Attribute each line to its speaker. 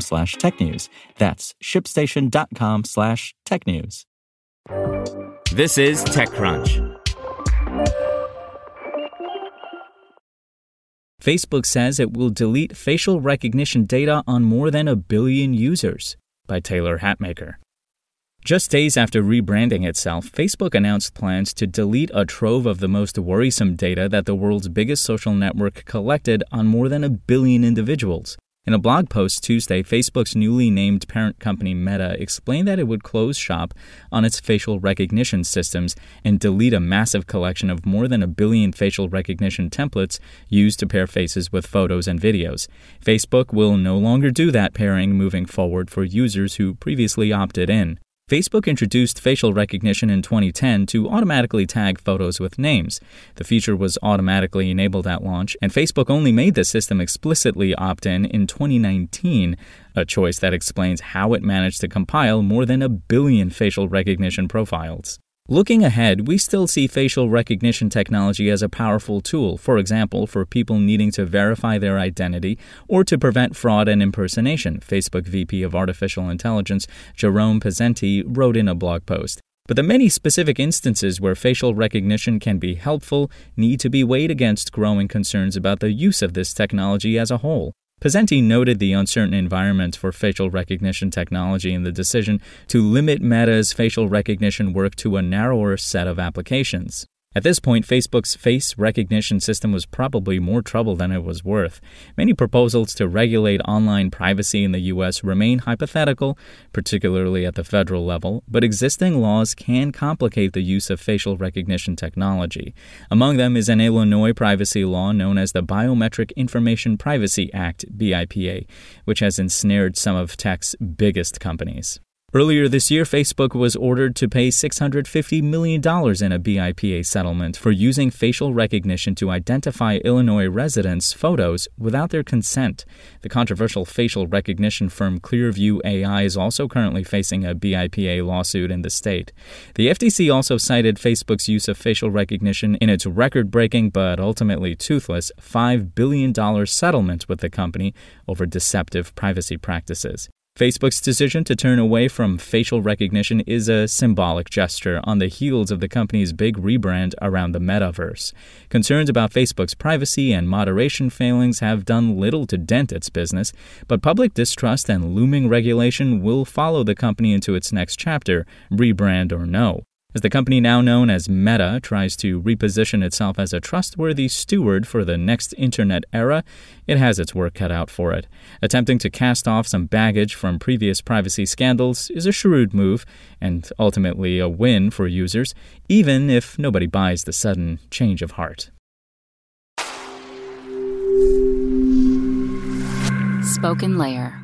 Speaker 1: slash technews. That's shipstation.com slash technews.
Speaker 2: This is TechCrunch.
Speaker 1: Facebook says it will delete facial recognition data on more than a billion users by Taylor Hatmaker. Just days after rebranding itself, Facebook announced plans to delete a trove of the most worrisome data that the world's biggest social network collected on more than a billion individuals. In a blog post Tuesday, Facebook's newly named parent company Meta explained that it would close shop on its facial recognition systems and delete a massive collection of more than a billion facial recognition templates used to pair faces with photos and videos. Facebook will no longer do that pairing moving forward for users who previously opted in. Facebook introduced facial recognition in 2010 to automatically tag photos with names. The feature was automatically enabled at launch, and Facebook only made the system explicitly opt in in 2019, a choice that explains how it managed to compile more than a billion facial recognition profiles. Looking ahead, we still see facial recognition technology as a powerful tool, for example, for people needing to verify their identity or to prevent fraud and impersonation, Facebook VP of Artificial Intelligence Jerome Pesenti wrote in a blog post. But the many specific instances where facial recognition can be helpful need to be weighed against growing concerns about the use of this technology as a whole. Pesenti noted the uncertain environment for facial recognition technology in the decision to limit Meta's facial recognition work to a narrower set of applications. At this point, Facebook's face recognition system was probably more trouble than it was worth. Many proposals to regulate online privacy in the U.S. remain hypothetical, particularly at the federal level, but existing laws can complicate the use of facial recognition technology. Among them is an Illinois privacy law known as the Biometric Information Privacy Act, BIPA, which has ensnared some of tech's biggest companies. Earlier this year, Facebook was ordered to pay $650 million in a BIPA settlement for using facial recognition to identify Illinois residents' photos without their consent. The controversial facial recognition firm Clearview AI is also currently facing a BIPA lawsuit in the state. The FTC also cited Facebook's use of facial recognition in its record breaking but ultimately toothless $5 billion settlement with the company over deceptive privacy practices. Facebook's decision to turn away from facial recognition is a symbolic gesture on the heels of the company's big rebrand around the metaverse. Concerns about Facebook's privacy and moderation failings have done little to dent its business, but public distrust and looming regulation will follow the company into its next chapter, rebrand or no. As the company now known as Meta tries to reposition itself as a trustworthy steward for the next internet era, it has its work cut out for it. Attempting to cast off some baggage from previous privacy scandals is a shrewd move and ultimately a win for users, even if nobody buys the sudden change of heart.
Speaker 3: Spoken Layer.